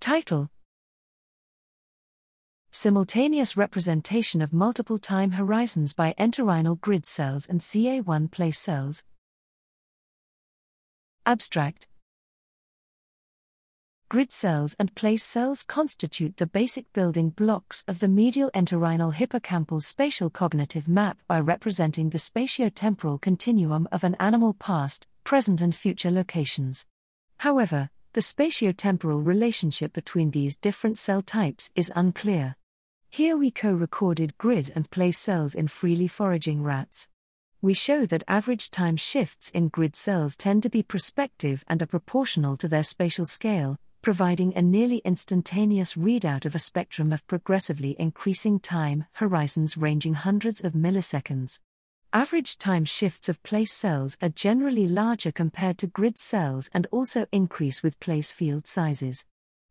Title Simultaneous representation of multiple time horizons by entorhinal grid cells and CA1 place cells. Abstract Grid cells and place cells constitute the basic building blocks of the medial entorhinal hippocampal spatial cognitive map by representing the spatiotemporal continuum of an animal past, present, and future locations. However, the spatiotemporal relationship between these different cell types is unclear. Here we co recorded grid and place cells in freely foraging rats. We show that average time shifts in grid cells tend to be prospective and are proportional to their spatial scale, providing a nearly instantaneous readout of a spectrum of progressively increasing time horizons ranging hundreds of milliseconds. Average time shifts of place cells are generally larger compared to grid cells and also increase with place field sizes.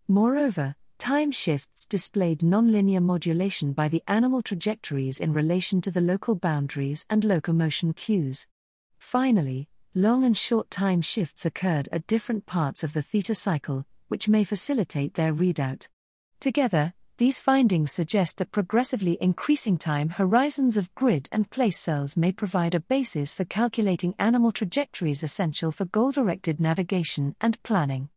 Moreover, time shifts displayed nonlinear modulation by the animal trajectories in relation to the local boundaries and locomotion cues. Finally, long and short time shifts occurred at different parts of the theta cycle, which may facilitate their readout. Together, these findings suggest that progressively increasing time horizons of grid and place cells may provide a basis for calculating animal trajectories essential for goal directed navigation and planning.